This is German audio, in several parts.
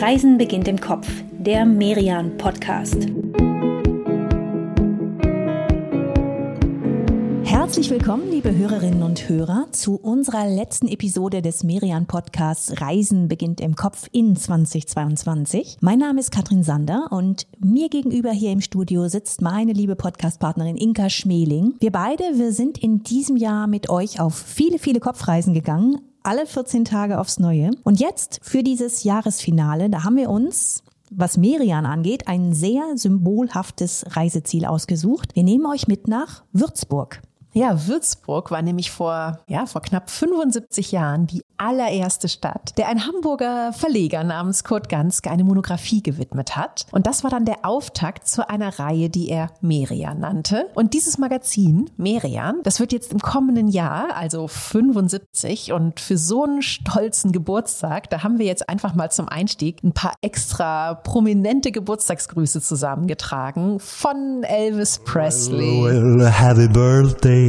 Reisen beginnt im Kopf, der Merian Podcast. Herzlich willkommen, liebe Hörerinnen und Hörer, zu unserer letzten Episode des Merian Podcasts Reisen beginnt im Kopf in 2022. Mein Name ist Katrin Sander und mir gegenüber hier im Studio sitzt meine liebe Podcastpartnerin Inka Schmeling. Wir beide, wir sind in diesem Jahr mit euch auf viele, viele Kopfreisen gegangen, alle 14 Tage aufs Neue. Und jetzt für dieses Jahresfinale, da haben wir uns was Merian angeht, ein sehr symbolhaftes Reiseziel ausgesucht. Wir nehmen euch mit nach Würzburg. Ja, Würzburg war nämlich vor, ja, vor knapp 75 Jahren die allererste Stadt, der ein Hamburger Verleger namens Kurt Ganske eine Monographie gewidmet hat. Und das war dann der Auftakt zu einer Reihe, die er Merian nannte. Und dieses Magazin, Merian, das wird jetzt im kommenden Jahr, also 75, und für so einen stolzen Geburtstag, da haben wir jetzt einfach mal zum Einstieg ein paar extra prominente Geburtstagsgrüße zusammengetragen von Elvis Presley. Well, happy birthday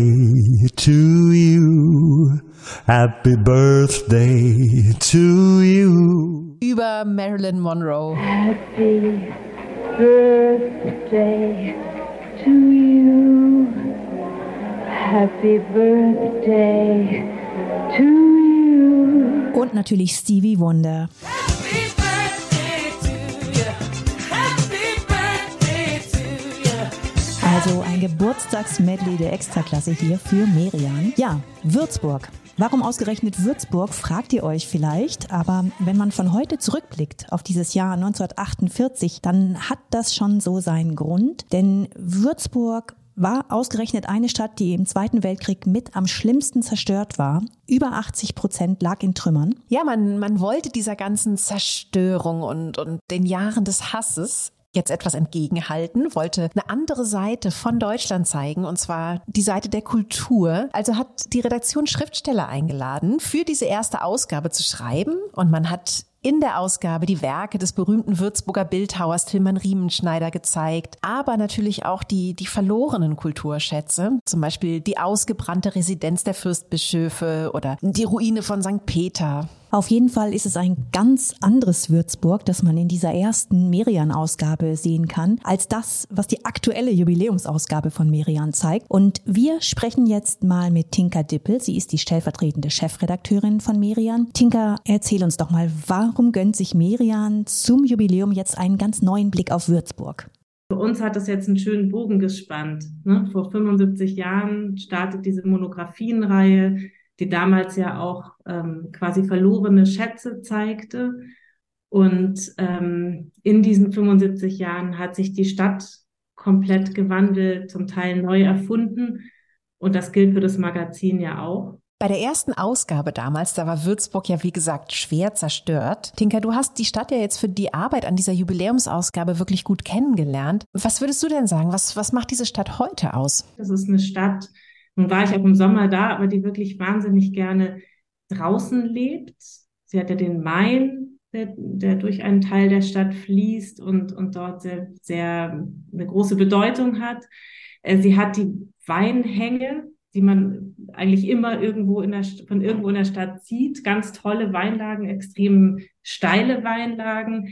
to you. Happy birthday to you. Über Marilyn Monroe. Happy birthday to you. Happy birthday to you. Und natürlich Stevie Wonder. Also ein Geburtstagsmedley der Extraklasse hier für Merian. Ja, Würzburg. Warum ausgerechnet Würzburg, fragt ihr euch vielleicht. Aber wenn man von heute zurückblickt auf dieses Jahr 1948, dann hat das schon so seinen Grund. Denn Würzburg war ausgerechnet eine Stadt, die im Zweiten Weltkrieg mit am schlimmsten zerstört war. Über 80 Prozent lag in Trümmern. Ja, man, man wollte dieser ganzen Zerstörung und, und den Jahren des Hasses jetzt etwas entgegenhalten, wollte eine andere Seite von Deutschland zeigen, und zwar die Seite der Kultur. Also hat die Redaktion Schriftsteller eingeladen, für diese erste Ausgabe zu schreiben. Und man hat in der Ausgabe die Werke des berühmten Würzburger Bildhauers Tilman Riemenschneider gezeigt, aber natürlich auch die, die verlorenen Kulturschätze, zum Beispiel die ausgebrannte Residenz der Fürstbischöfe oder die Ruine von St. Peter. Auf jeden Fall ist es ein ganz anderes Würzburg, das man in dieser ersten Merian-Ausgabe sehen kann, als das, was die aktuelle Jubiläumsausgabe von Merian zeigt. Und wir sprechen jetzt mal mit Tinka Dippel. Sie ist die stellvertretende Chefredakteurin von Merian. Tinka, erzähl uns doch mal, warum gönnt sich Merian zum Jubiläum jetzt einen ganz neuen Blick auf Würzburg? Für uns hat das jetzt einen schönen Bogen gespannt. Ne? Vor 75 Jahren startet diese Monographienreihe die damals ja auch ähm, quasi verlorene Schätze zeigte. Und ähm, in diesen 75 Jahren hat sich die Stadt komplett gewandelt, zum Teil neu erfunden. Und das gilt für das Magazin ja auch. Bei der ersten Ausgabe damals, da war Würzburg ja wie gesagt schwer zerstört. Tinka, du hast die Stadt ja jetzt für die Arbeit an dieser Jubiläumsausgabe wirklich gut kennengelernt. Was würdest du denn sagen? Was, was macht diese Stadt heute aus? Das ist eine Stadt, nun war ich auch im Sommer da, aber die wirklich wahnsinnig gerne draußen lebt. Sie hat ja den Main, der, der durch einen Teil der Stadt fließt und, und dort sehr, sehr eine große Bedeutung hat. Äh, sie hat die Weinhänge, die man eigentlich immer irgendwo in der, von irgendwo in der Stadt sieht. Ganz tolle Weinlagen, extrem steile Weinlagen.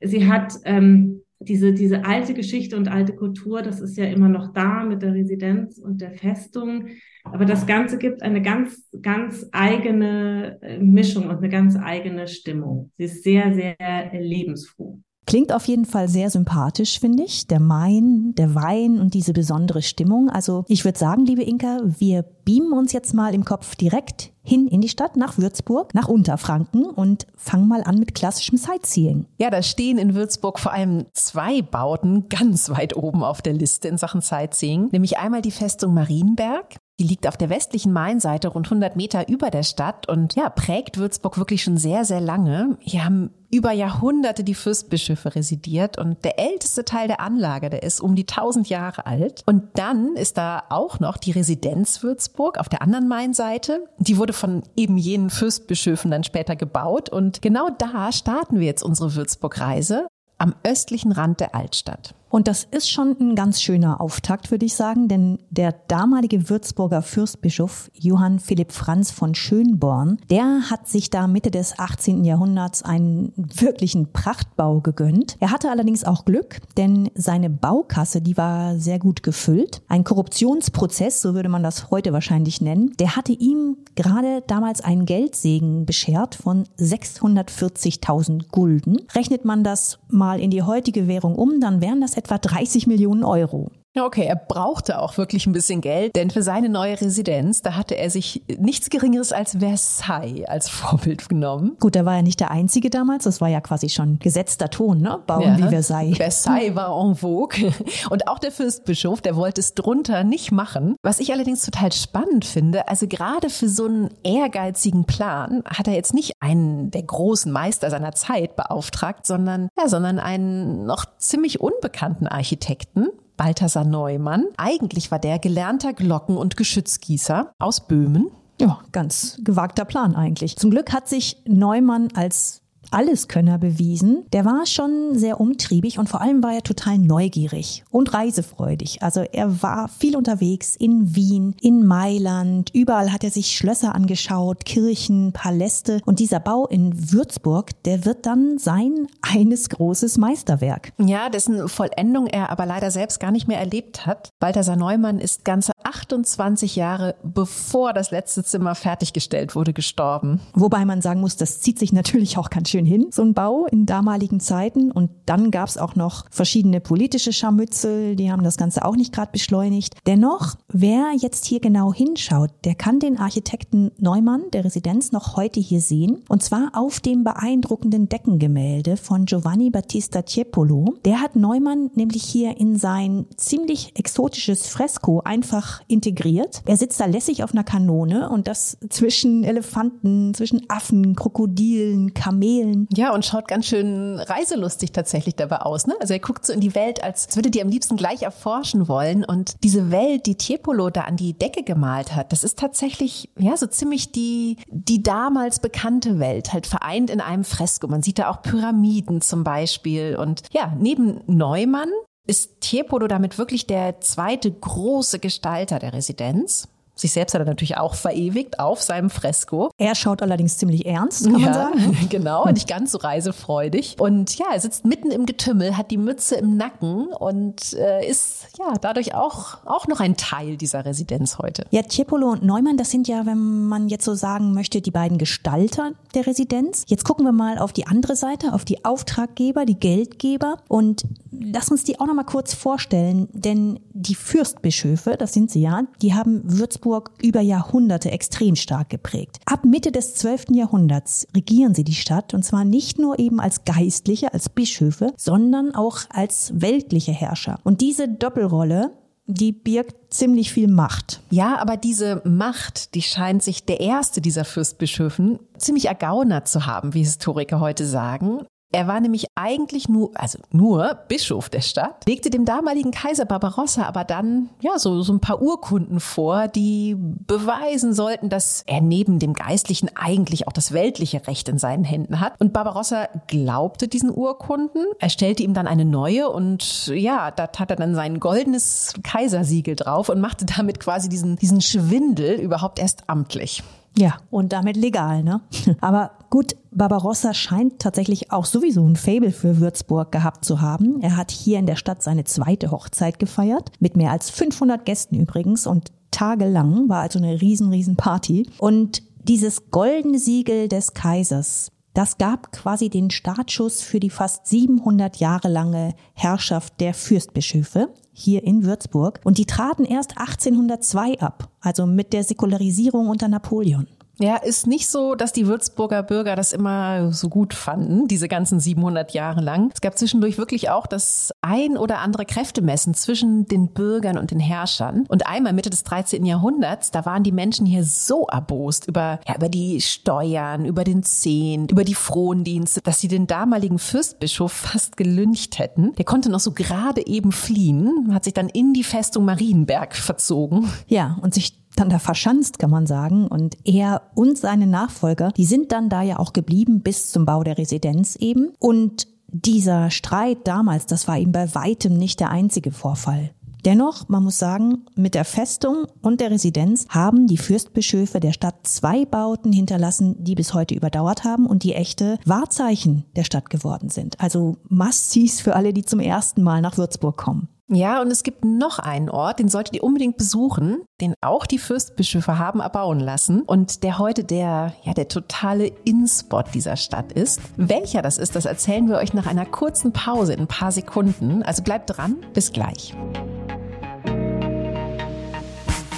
Sie hat ähm, diese, diese alte Geschichte und alte Kultur, das ist ja immer noch da mit der Residenz und der Festung. Aber das Ganze gibt eine ganz, ganz eigene äh, Mischung und eine ganz eigene Stimmung. Sie ist sehr, sehr lebensfroh. Klingt auf jeden Fall sehr sympathisch, finde ich. Der Main, der Wein und diese besondere Stimmung. Also ich würde sagen, liebe Inka, wir beamen uns jetzt mal im Kopf direkt hin in die Stadt nach Würzburg, nach Unterfranken und fangen mal an mit klassischem Sightseeing. Ja, da stehen in Würzburg vor allem zwei Bauten ganz weit oben auf der Liste in Sachen Sightseeing, nämlich einmal die Festung Marienberg. Die liegt auf der westlichen Mainseite rund 100 Meter über der Stadt und ja, prägt Würzburg wirklich schon sehr, sehr lange. Hier haben über Jahrhunderte die Fürstbischöfe residiert und der älteste Teil der Anlage, der ist um die 1000 Jahre alt. Und dann ist da auch noch die Residenz Würzburg auf der anderen Mainseite. Die wurde von eben jenen Fürstbischöfen dann später gebaut und genau da starten wir jetzt unsere Würzburg-Reise am östlichen Rand der Altstadt. Und das ist schon ein ganz schöner Auftakt, würde ich sagen, denn der damalige Würzburger Fürstbischof Johann Philipp Franz von Schönborn, der hat sich da Mitte des 18. Jahrhunderts einen wirklichen Prachtbau gegönnt. Er hatte allerdings auch Glück, denn seine Baukasse, die war sehr gut gefüllt. Ein Korruptionsprozess, so würde man das heute wahrscheinlich nennen, der hatte ihm gerade damals einen Geldsegen beschert von 640.000 Gulden. Rechnet man das mal in die heutige Währung um, dann wären das etwa 30 Millionen Euro. Okay, er brauchte auch wirklich ein bisschen Geld, denn für seine neue Residenz, da hatte er sich nichts Geringeres als Versailles als Vorbild genommen. Gut, er war ja nicht der Einzige damals, das war ja quasi schon gesetzter Ton, ne? Bauen ja. wie Versailles. Versailles war en vogue. Und auch der Fürstbischof, der wollte es drunter nicht machen. Was ich allerdings total spannend finde, also gerade für so einen ehrgeizigen Plan hat er jetzt nicht einen der großen Meister seiner Zeit beauftragt, sondern, ja, sondern einen noch ziemlich unbekannten Architekten, Balthasar Neumann. Eigentlich war der gelernter Glocken- und Geschützgießer aus Böhmen. Ja, ganz gewagter Plan eigentlich. Zum Glück hat sich Neumann als Alleskönner bewiesen. Der war schon sehr umtriebig und vor allem war er total neugierig und reisefreudig. Also er war viel unterwegs in Wien, in Mailand. Überall hat er sich Schlösser angeschaut, Kirchen, Paläste. Und dieser Bau in Würzburg, der wird dann sein eines großes Meisterwerk. Ja, dessen Vollendung er aber leider selbst gar nicht mehr erlebt hat. Balthasar Neumann ist ganze 28 Jahre bevor das letzte Zimmer fertiggestellt wurde, gestorben. Wobei man sagen muss, das zieht sich natürlich auch ganz schön schön hin, so ein Bau in damaligen Zeiten. Und dann gab es auch noch verschiedene politische Scharmützel, die haben das Ganze auch nicht gerade beschleunigt. Dennoch, wer jetzt hier genau hinschaut, der kann den Architekten Neumann der Residenz noch heute hier sehen. Und zwar auf dem beeindruckenden Deckengemälde von Giovanni Battista Tiepolo. Der hat Neumann nämlich hier in sein ziemlich exotisches Fresko einfach integriert. Er sitzt da lässig auf einer Kanone und das zwischen Elefanten, zwischen Affen, Krokodilen, Kamelen, erzählen. Ja, und schaut ganz schön reiselustig tatsächlich dabei aus. Ne? Also er guckt so in die Welt, als würde die am liebsten gleich erforschen wollen. Und diese Welt, die Tiepolo da an die Decke gemalt hat, das ist tatsächlich ja so ziemlich die, die damals bekannte Welt, halt vereint in einem Fresko. Man sieht da auch Pyramiden zum Beispiel. Und ja, neben Neumann ist Tiepolo damit wirklich der zweite große Gestalter der Residenz. Sich selbst hat er natürlich auch verewigt auf seinem Fresko. Er schaut allerdings ziemlich ernst, kann ja, man sagen. Genau, nicht ganz so reisefreudig. Und ja, er sitzt mitten im Getümmel, hat die Mütze im Nacken und äh, ist ja dadurch auch, auch noch ein Teil dieser Residenz heute. Ja, Tiepolo und Neumann, das sind ja, wenn man jetzt so sagen möchte, die beiden Gestalter der Residenz. Jetzt gucken wir mal auf die andere Seite, auf die Auftraggeber, die Geldgeber. Und lass uns die auch noch mal kurz vorstellen, denn die Fürstbischöfe, das sind sie ja, die haben Würzburg über Jahrhunderte extrem stark geprägt. Ab Mitte des 12. Jahrhunderts regieren sie die Stadt und zwar nicht nur eben als Geistliche, als Bischöfe, sondern auch als weltliche Herrscher. Und diese Doppelrolle die birgt ziemlich viel Macht. Ja, aber diese Macht, die scheint sich der erste dieser Fürstbischöfen ziemlich ergaunert zu haben, wie Historiker heute sagen. Er war nämlich eigentlich nur, also nur Bischof der Stadt, legte dem damaligen Kaiser Barbarossa aber dann, ja, so, so ein paar Urkunden vor, die beweisen sollten, dass er neben dem Geistlichen eigentlich auch das weltliche Recht in seinen Händen hat. Und Barbarossa glaubte diesen Urkunden. Er stellte ihm dann eine neue und ja, da hat er dann sein goldenes Kaisersiegel drauf und machte damit quasi diesen, diesen Schwindel überhaupt erst amtlich. Ja, und damit legal, ne? Aber gut, Barbarossa scheint tatsächlich auch sowieso ein Fable für Würzburg gehabt zu haben. Er hat hier in der Stadt seine zweite Hochzeit gefeiert, mit mehr als 500 Gästen übrigens und tagelang war also eine riesen, riesen Party. Und dieses goldene Siegel des Kaisers, das gab quasi den Startschuss für die fast 700 Jahre lange Herrschaft der Fürstbischöfe hier in Würzburg. Und die traten erst 1802 ab, also mit der Säkularisierung unter Napoleon. Ja, ist nicht so, dass die Würzburger Bürger das immer so gut fanden, diese ganzen 700 Jahre lang. Es gab zwischendurch wirklich auch das ein oder andere Kräftemessen zwischen den Bürgern und den Herrschern. Und einmal Mitte des 13. Jahrhunderts, da waren die Menschen hier so erbost über, ja, über die Steuern, über den Zehn, über die Frondienste, dass sie den damaligen Fürstbischof fast gelüncht hätten. Der konnte noch so gerade eben fliehen, hat sich dann in die Festung Marienberg verzogen. Ja, und sich dann da verschanzt, kann man sagen. Und er und seine Nachfolger, die sind dann da ja auch geblieben bis zum Bau der Residenz eben. Und dieser Streit damals, das war ihm bei weitem nicht der einzige Vorfall. Dennoch, man muss sagen, mit der Festung und der Residenz haben die Fürstbischöfe der Stadt zwei Bauten hinterlassen, die bis heute überdauert haben und die echte Wahrzeichen der Stadt geworden sind. Also must-sees für alle, die zum ersten Mal nach Würzburg kommen. Ja, und es gibt noch einen Ort, den solltet ihr unbedingt besuchen, den auch die Fürstbischöfe haben erbauen lassen und der heute der, ja, der totale In-Spot dieser Stadt ist. Welcher das ist, das erzählen wir euch nach einer kurzen Pause in ein paar Sekunden. Also bleibt dran, bis gleich.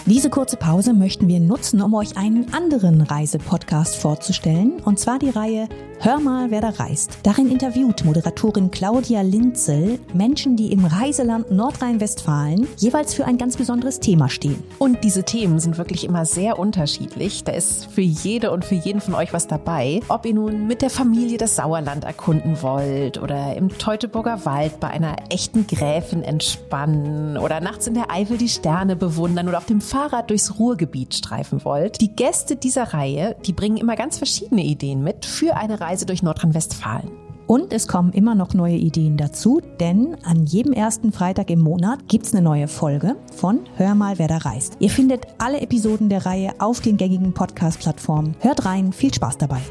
Diese kurze Pause möchten wir nutzen, um euch einen anderen Reisepodcast vorzustellen, und zwar die Reihe Hör mal, wer da reist. Darin interviewt Moderatorin Claudia Linzel Menschen, die im Reiseland Nordrhein-Westfalen jeweils für ein ganz besonderes Thema stehen. Und diese Themen sind wirklich immer sehr unterschiedlich. Da ist für jede und für jeden von euch was dabei. Ob ihr nun mit der Familie das Sauerland erkunden wollt oder im Teutoburger Wald bei einer echten Gräfin entspannen oder nachts in der Eifel die Sterne bewundern oder auf dem Fahrrad durchs Ruhrgebiet streifen wollt. Die Gäste dieser Reihe, die bringen immer ganz verschiedene Ideen mit für eine Reise durch Nordrhein-Westfalen. Und es kommen immer noch neue Ideen dazu, denn an jedem ersten Freitag im Monat gibt's eine neue Folge von Hör mal, wer da reist. Ihr findet alle Episoden der Reihe auf den gängigen Podcast-Plattformen. Hört rein, viel Spaß dabei.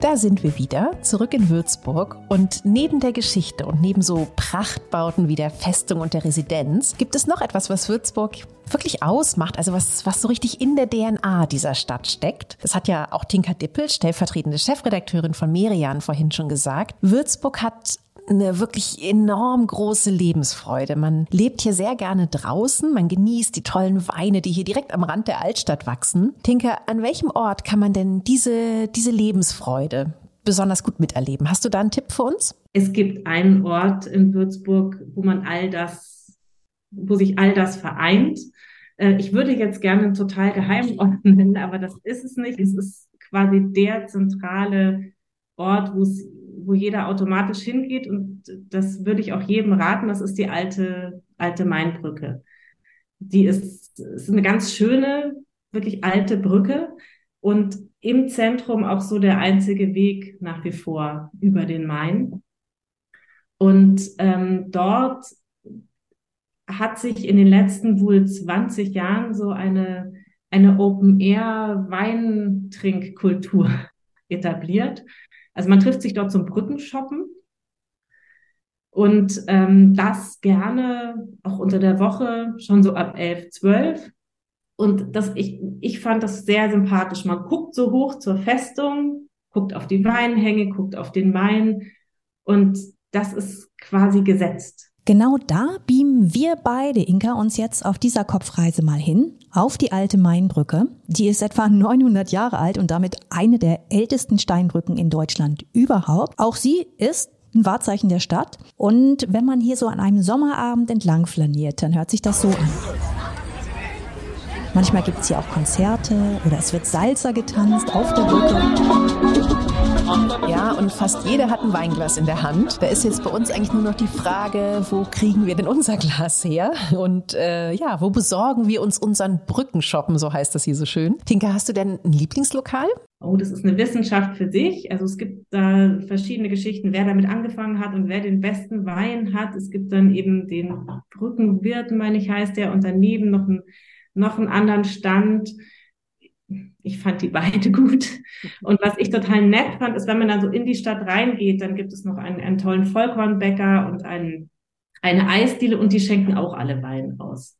Da sind wir wieder, zurück in Würzburg. Und neben der Geschichte und neben so Prachtbauten wie der Festung und der Residenz gibt es noch etwas, was Würzburg wirklich ausmacht, also was, was so richtig in der DNA dieser Stadt steckt. Das hat ja auch Tinka Dippel, stellvertretende Chefredakteurin von Merian, vorhin schon gesagt. Würzburg hat eine wirklich enorm große Lebensfreude. Man lebt hier sehr gerne draußen, man genießt die tollen Weine, die hier direkt am Rand der Altstadt wachsen. Tinker, an welchem Ort kann man denn diese, diese Lebensfreude besonders gut miterleben? Hast du da einen Tipp für uns? Es gibt einen Ort in Würzburg, wo man all das, wo sich all das vereint. Äh, ich würde jetzt gerne einen total geheimen Ort nennen, aber das ist es nicht. Es ist quasi der zentrale Ort, wo es wo jeder automatisch hingeht und das würde ich auch jedem raten, das ist die alte, alte Mainbrücke. Die ist, ist eine ganz schöne, wirklich alte Brücke und im Zentrum auch so der einzige Weg nach wie vor über den Main. Und ähm, dort hat sich in den letzten wohl 20 Jahren so eine, eine Open-Air-Weintrinkkultur etabliert. Also man trifft sich dort zum Brückenshoppen und ähm, das gerne auch unter der Woche schon so ab elf, zwölf. Und das, ich, ich fand das sehr sympathisch. Man guckt so hoch zur Festung, guckt auf die Weinhänge, guckt auf den Main und das ist quasi gesetzt. Genau da beamen wir beide, Inka, uns jetzt auf dieser Kopfreise mal hin, auf die alte Mainbrücke. Die ist etwa 900 Jahre alt und damit eine der ältesten Steinbrücken in Deutschland überhaupt. Auch sie ist ein Wahrzeichen der Stadt. Und wenn man hier so an einem Sommerabend entlang flaniert, dann hört sich das so an. Manchmal gibt es hier auch Konzerte oder es wird Salsa getanzt auf der Brücke. Ja, und fast jeder hat ein Weinglas in der Hand. Da ist jetzt bei uns eigentlich nur noch die Frage, wo kriegen wir denn unser Glas her? Und äh, ja, wo besorgen wir uns unseren Brückenshoppen, so heißt das hier so schön. Tinka, hast du denn ein Lieblingslokal? Oh, das ist eine Wissenschaft für sich. Also es gibt da verschiedene Geschichten, wer damit angefangen hat und wer den besten Wein hat. Es gibt dann eben den Brückenwirt, meine ich, heißt der, und daneben noch, ein, noch einen anderen Stand ich fand die beide gut. Und was ich total nett fand, ist, wenn man dann so in die Stadt reingeht, dann gibt es noch einen, einen tollen Vollkornbäcker und einen, eine Eisdiele und die schenken auch alle Wein aus.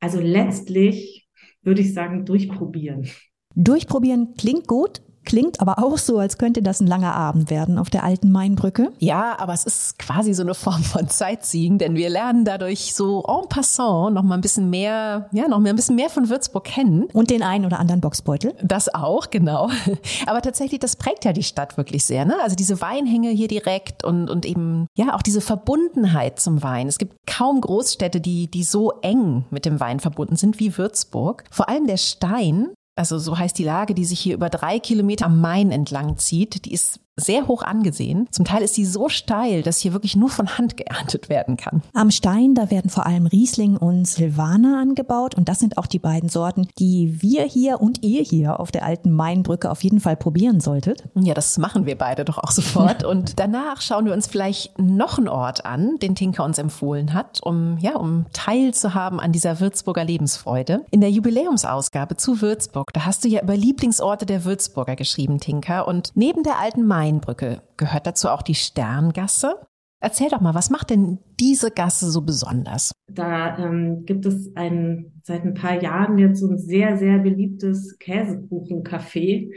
Also letztlich würde ich sagen, durchprobieren. Durchprobieren klingt gut. Klingt aber auch so, als könnte das ein langer Abend werden auf der alten Mainbrücke. Ja, aber es ist quasi so eine Form von Sightseeing, denn wir lernen dadurch so en passant noch mal ein bisschen mehr, ja, noch mehr ein bisschen mehr von Würzburg kennen. Und den einen oder anderen Boxbeutel. Das auch, genau. Aber tatsächlich, das prägt ja die Stadt wirklich sehr, ne? Also diese Weinhänge hier direkt und, und eben, ja, auch diese Verbundenheit zum Wein. Es gibt kaum Großstädte, die, die so eng mit dem Wein verbunden sind wie Würzburg. Vor allem der Stein also so heißt die Lage, die sich hier über drei Kilometer am Main entlang zieht, die ist sehr hoch angesehen. Zum Teil ist sie so steil, dass hier wirklich nur von Hand geerntet werden kann. Am Stein, da werden vor allem Riesling und Silvaner angebaut und das sind auch die beiden Sorten, die wir hier und ihr hier auf der alten Mainbrücke auf jeden Fall probieren solltet. Ja, das machen wir beide doch auch sofort und danach schauen wir uns vielleicht noch einen Ort an, den Tinker uns empfohlen hat, um ja, um teilzuhaben an dieser Würzburger Lebensfreude. In der Jubiläumsausgabe zu Würzburg, da hast du ja über Lieblingsorte der Würzburger geschrieben, Tinker und neben der alten Mainbrücke gehört dazu auch die Sterngasse. Erzähl doch mal, was macht denn diese Gasse so besonders? Da ähm, gibt es ein, seit ein paar Jahren jetzt so ein sehr, sehr beliebtes Käsekuchencafé.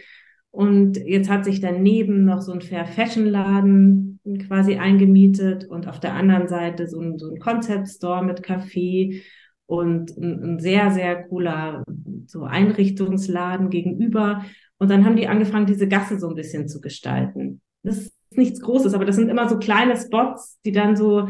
Und jetzt hat sich daneben noch so ein Fair Fashion Laden quasi eingemietet und auf der anderen Seite so ein, so ein Concept Store mit Café und ein, ein sehr, sehr cooler so Einrichtungsladen gegenüber. Und dann haben die angefangen, diese Gasse so ein bisschen zu gestalten. Das ist nichts Großes, aber das sind immer so kleine Spots, die dann so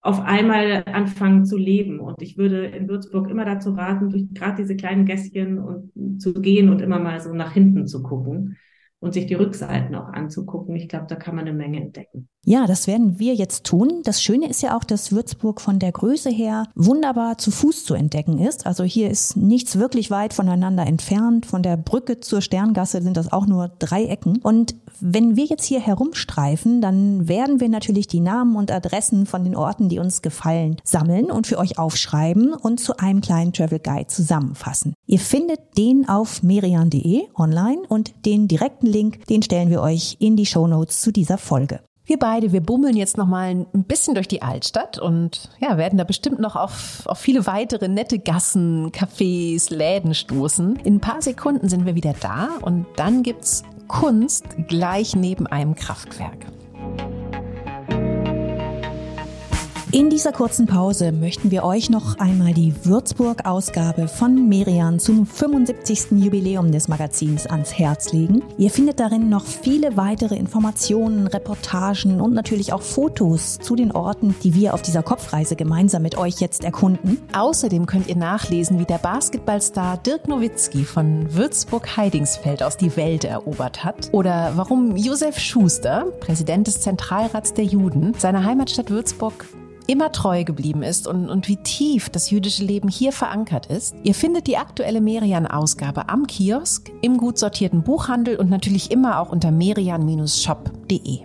auf einmal anfangen zu leben. Und ich würde in Würzburg immer dazu raten, durch gerade diese kleinen Gässchen und zu gehen und immer mal so nach hinten zu gucken und sich die Rückseiten auch anzugucken. Ich glaube, da kann man eine Menge entdecken. Ja, das werden wir jetzt tun. Das Schöne ist ja auch, dass Würzburg von der Größe her wunderbar zu Fuß zu entdecken ist. Also hier ist nichts wirklich weit voneinander entfernt. Von der Brücke zur Sterngasse sind das auch nur drei Ecken. Und wenn wir jetzt hier herumstreifen, dann werden wir natürlich die Namen und Adressen von den Orten, die uns gefallen, sammeln und für euch aufschreiben und zu einem kleinen Travel Guide zusammenfassen. Ihr findet den auf merian.de online und den direkten Link, den stellen wir euch in die Show Notes zu dieser Folge. Wir beide, wir bummeln jetzt noch mal ein bisschen durch die Altstadt und ja, werden da bestimmt noch auf, auf viele weitere nette Gassen, Cafés, Läden stoßen. In ein paar Sekunden sind wir wieder da und dann gibt's Kunst gleich neben einem Kraftwerk. In dieser kurzen Pause möchten wir euch noch einmal die Würzburg-Ausgabe von Merian zum 75. Jubiläum des Magazins ans Herz legen. Ihr findet darin noch viele weitere Informationen, Reportagen und natürlich auch Fotos zu den Orten, die wir auf dieser Kopfreise gemeinsam mit euch jetzt erkunden. Außerdem könnt ihr nachlesen, wie der Basketballstar Dirk Nowitzki von Würzburg-Heidingsfeld aus die Welt erobert hat oder warum Josef Schuster, Präsident des Zentralrats der Juden, seine Heimatstadt Würzburg immer treu geblieben ist und, und wie tief das jüdische Leben hier verankert ist. Ihr findet die aktuelle Merian-Ausgabe am Kiosk, im gut sortierten Buchhandel und natürlich immer auch unter merian-shop.de.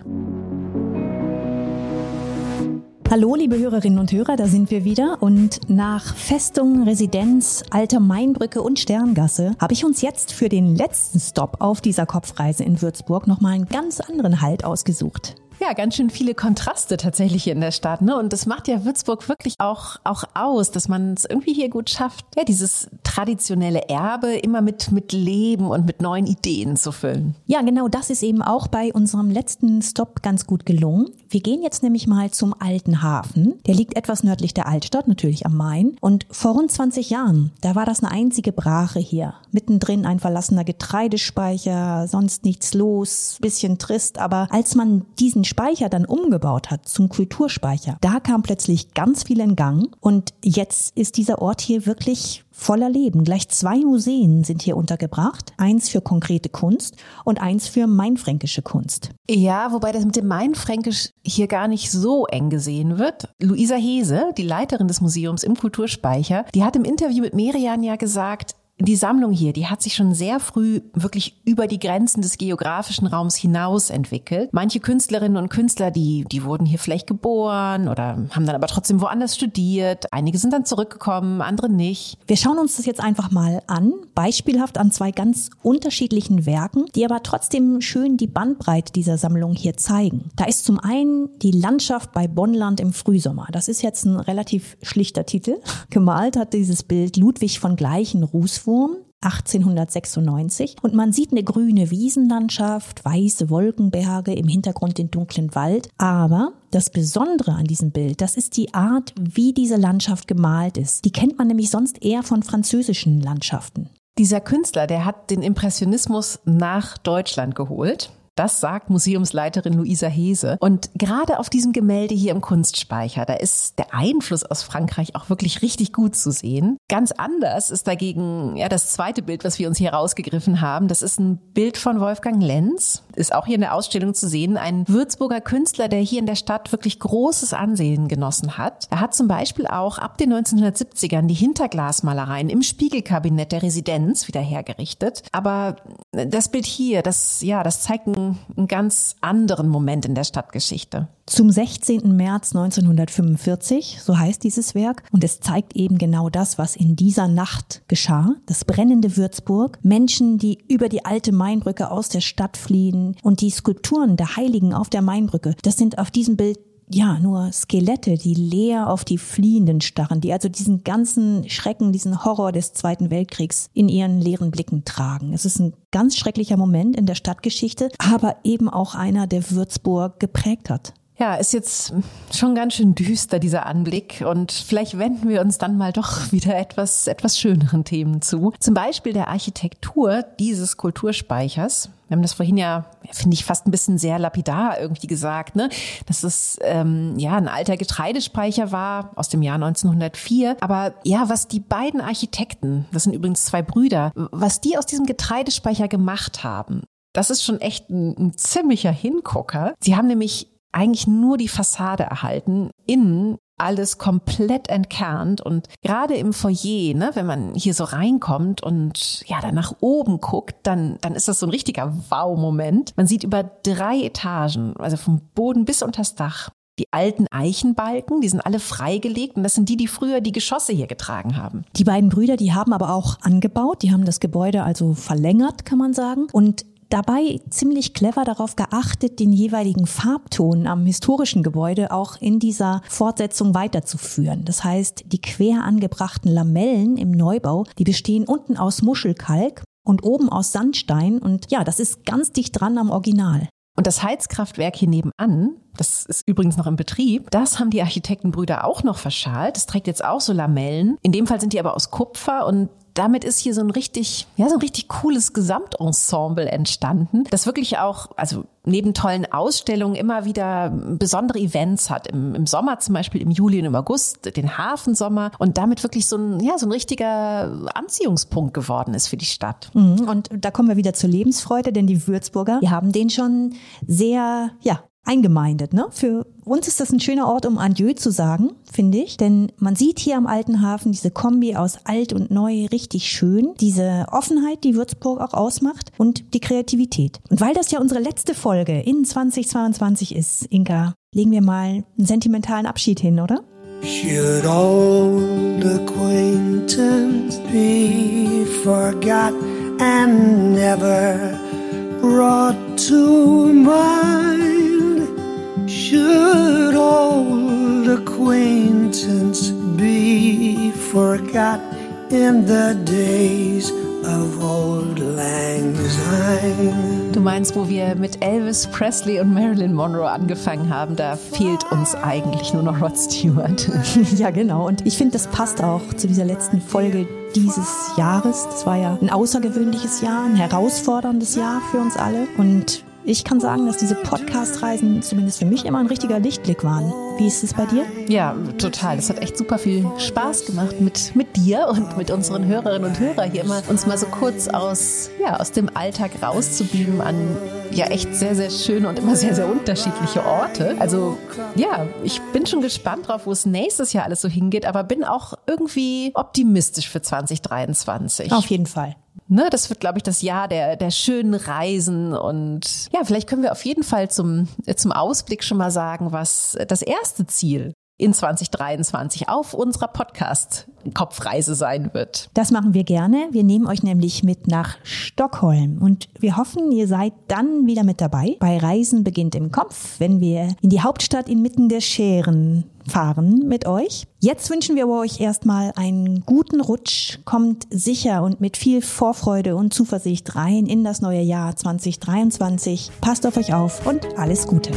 Hallo, liebe Hörerinnen und Hörer, da sind wir wieder. Und nach Festung, Residenz, Alter Mainbrücke und Sterngasse habe ich uns jetzt für den letzten Stop auf dieser Kopfreise in Würzburg nochmal einen ganz anderen Halt ausgesucht. Ja, ganz schön viele Kontraste tatsächlich hier in der Stadt, ne? Und das macht ja Würzburg wirklich auch, auch aus, dass man es irgendwie hier gut schafft, ja, dieses traditionelle Erbe immer mit, mit Leben und mit neuen Ideen zu füllen. Ja, genau das ist eben auch bei unserem letzten Stop ganz gut gelungen. Wir gehen jetzt nämlich mal zum Alten Hafen. Der liegt etwas nördlich der Altstadt, natürlich am Main. Und vor rund 20 Jahren, da war das eine einzige Brache hier. Mittendrin ein verlassener Getreidespeicher, sonst nichts los, bisschen trist. Aber als man diesen Speicher dann umgebaut hat zum Kulturspeicher, da kam plötzlich ganz viel in Gang und jetzt ist dieser Ort hier wirklich voller Leben. Gleich zwei Museen sind hier untergebracht. Eins für konkrete Kunst und eins für mainfränkische Kunst. Ja, wobei das mit dem Mainfränkisch hier gar nicht so eng gesehen wird. Luisa Hese, die Leiterin des Museums im Kulturspeicher, die hat im Interview mit Merian ja gesagt, die Sammlung hier, die hat sich schon sehr früh wirklich über die Grenzen des geografischen Raums hinaus entwickelt. Manche Künstlerinnen und Künstler, die, die wurden hier vielleicht geboren oder haben dann aber trotzdem woanders studiert. Einige sind dann zurückgekommen, andere nicht. Wir schauen uns das jetzt einfach mal an, beispielhaft an zwei ganz unterschiedlichen Werken, die aber trotzdem schön die Bandbreite dieser Sammlung hier zeigen. Da ist zum einen die Landschaft bei Bonnland im Frühsommer. Das ist jetzt ein relativ schlichter Titel. Gemalt hat dieses Bild Ludwig von Gleichen Weißwurm 1896 und man sieht eine grüne Wiesenlandschaft, weiße Wolkenberge, im Hintergrund den dunklen Wald. Aber das Besondere an diesem Bild, das ist die Art, wie diese Landschaft gemalt ist. Die kennt man nämlich sonst eher von französischen Landschaften. Dieser Künstler, der hat den Impressionismus nach Deutschland geholt. Das sagt Museumsleiterin Luisa Hese. Und gerade auf diesem Gemälde hier im Kunstspeicher, da ist der Einfluss aus Frankreich auch wirklich richtig gut zu sehen. Ganz anders ist dagegen ja das zweite Bild, was wir uns hier rausgegriffen haben. Das ist ein Bild von Wolfgang Lenz, ist auch hier in der Ausstellung zu sehen. Ein Würzburger Künstler, der hier in der Stadt wirklich großes Ansehen genossen hat. Er hat zum Beispiel auch ab den 1970ern die Hinterglasmalereien im Spiegelkabinett der Residenz wieder hergerichtet. Aber das Bild hier, das, ja, das zeigt ein einen, ganz anderen Moment in der Stadtgeschichte. Zum 16. März 1945, so heißt dieses Werk, und es zeigt eben genau das, was in dieser Nacht geschah. Das brennende Würzburg, Menschen, die über die alte Mainbrücke aus der Stadt fliehen und die Skulpturen der Heiligen auf der Mainbrücke, das sind auf diesem Bild ja, nur Skelette, die leer auf die Fliehenden starren, die also diesen ganzen Schrecken, diesen Horror des Zweiten Weltkriegs in ihren leeren Blicken tragen. Es ist ein ganz schrecklicher Moment in der Stadtgeschichte, aber eben auch einer, der Würzburg geprägt hat. Ja, ist jetzt schon ganz schön düster, dieser Anblick. Und vielleicht wenden wir uns dann mal doch wieder etwas, etwas schöneren Themen zu. Zum Beispiel der Architektur dieses Kulturspeichers. Wir haben das vorhin ja, finde ich, fast ein bisschen sehr lapidar irgendwie gesagt, ne? Dass es ähm, ja ein alter Getreidespeicher war aus dem Jahr 1904. Aber ja, was die beiden Architekten, das sind übrigens zwei Brüder, was die aus diesem Getreidespeicher gemacht haben, das ist schon echt ein, ein ziemlicher Hingucker. Sie haben nämlich eigentlich nur die Fassade erhalten. Innen alles komplett entkernt und gerade im Foyer, ne, wenn man hier so reinkommt und ja, dann nach oben guckt, dann, dann ist das so ein richtiger Wow-Moment. Man sieht über drei Etagen, also vom Boden bis unters Dach, die alten Eichenbalken, die sind alle freigelegt und das sind die, die früher die Geschosse hier getragen haben. Die beiden Brüder, die haben aber auch angebaut, die haben das Gebäude also verlängert, kann man sagen. Und dabei ziemlich clever darauf geachtet, den jeweiligen Farbton am historischen Gebäude auch in dieser Fortsetzung weiterzuführen. Das heißt, die quer angebrachten Lamellen im Neubau, die bestehen unten aus Muschelkalk und oben aus Sandstein und ja, das ist ganz dicht dran am Original. Und das Heizkraftwerk hier nebenan, das ist übrigens noch im Betrieb, das haben die Architektenbrüder auch noch verschalt. Das trägt jetzt auch so Lamellen. In dem Fall sind die aber aus Kupfer und damit ist hier so ein richtig, ja, so ein richtig cooles Gesamtensemble entstanden, das wirklich auch, also neben tollen Ausstellungen immer wieder besondere Events hat. Im, Im, Sommer zum Beispiel, im Juli und im August, den Hafensommer und damit wirklich so ein, ja, so ein richtiger Anziehungspunkt geworden ist für die Stadt. Mhm. Und da kommen wir wieder zur Lebensfreude, denn die Würzburger, die haben den schon sehr, ja, eingemeindet. Ne? Für uns ist das ein schöner Ort, um Adieu zu sagen, finde ich. Denn man sieht hier am Alten Hafen diese Kombi aus alt und neu richtig schön. Diese Offenheit, die Würzburg auch ausmacht und die Kreativität. Und weil das ja unsere letzte Folge in 2022 ist, Inka, legen wir mal einen sentimentalen Abschied hin, oder? Should old acquaintance be forgot and never brought to mind Should old acquaintance be forgot in the days of old Lang Syne? Du meinst, wo wir mit Elvis Presley und Marilyn Monroe angefangen haben, da fehlt uns eigentlich nur noch Rod Stewart. ja, genau. Und ich finde, das passt auch zu dieser letzten Folge dieses Jahres. Das war ja ein außergewöhnliches Jahr, ein herausforderndes Jahr für uns alle. Und ich kann sagen, dass diese Podcast-Reisen zumindest für mich immer ein richtiger Lichtblick waren. Wie ist es bei dir? Ja, total. Es hat echt super viel Spaß gemacht mit, mit dir und mit unseren Hörerinnen und Hörern hier immer uns mal so kurz aus, ja, aus dem Alltag rauszubeamen an ja echt sehr, sehr schöne und immer sehr, sehr unterschiedliche Orte. Also ja, ich bin schon gespannt drauf, wo es nächstes Jahr alles so hingeht, aber bin auch irgendwie optimistisch für 2023. Auf jeden Fall. Ne, das wird, glaube ich, das Jahr der, der schönen Reisen. Und ja, vielleicht können wir auf jeden Fall zum, zum Ausblick schon mal sagen, was das erste Ziel in 2023 auf unserer Podcast-Kopfreise sein wird. Das machen wir gerne. Wir nehmen euch nämlich mit nach Stockholm und wir hoffen, ihr seid dann wieder mit dabei. Bei Reisen beginnt im Kopf, wenn wir in die Hauptstadt inmitten der Scheren fahren mit euch. Jetzt wünschen wir euch erstmal einen guten Rutsch. Kommt sicher und mit viel Vorfreude und Zuversicht rein in das neue Jahr 2023. Passt auf euch auf und alles Gute.